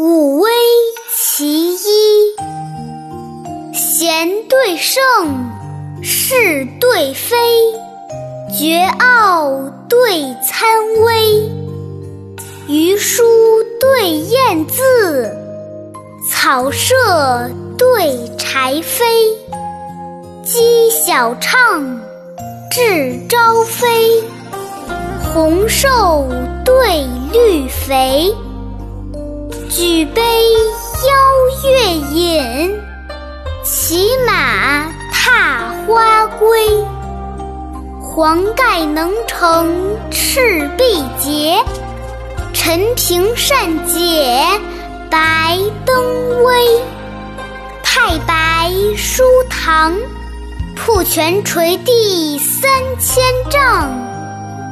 五威其一，贤对圣，是对非，绝奥对参微，余书对燕字，草舍对柴扉，鸡小唱，雉朝飞，红瘦对绿肥。举杯邀月饮，骑马踏花归。黄盖能成赤壁捷，陈平善解白登危。太白书堂，瀑泉垂地三千丈。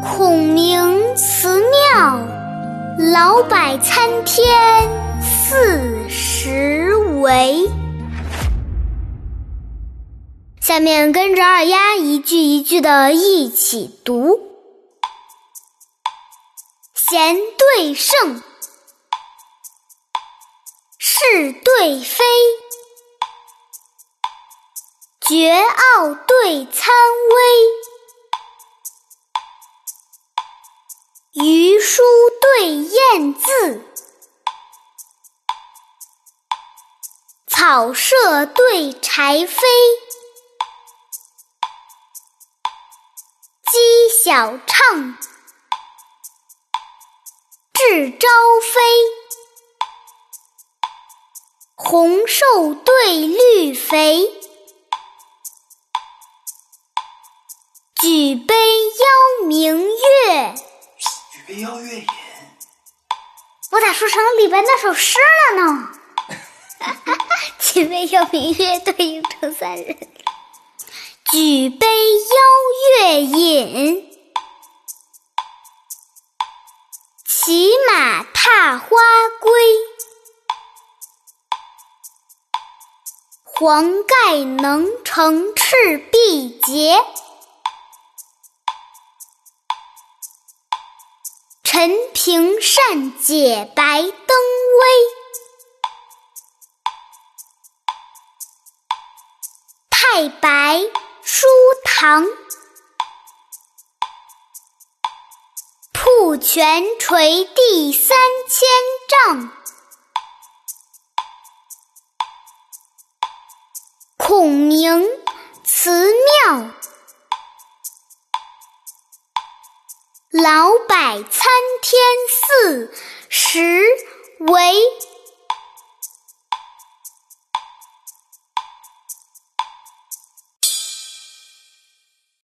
孔明祠庙。老柏参天四十围。下面跟着二丫一句一句的一起读：贤对圣，是对非，绝奥对参微。余书对燕字，草舍对柴扉，鸡晓唱，雉朝飞，红瘦对绿肥，举杯邀明月。邀月饮，我咋说成李白那首诗了呢？举杯邀明月，对影成三人。举杯邀月饮，骑马踏花归。黄盖能成赤壁捷。陈平善解白登危，太白书堂，瀑泉垂地三千丈。孔明祠庙。老柏参天四，十围。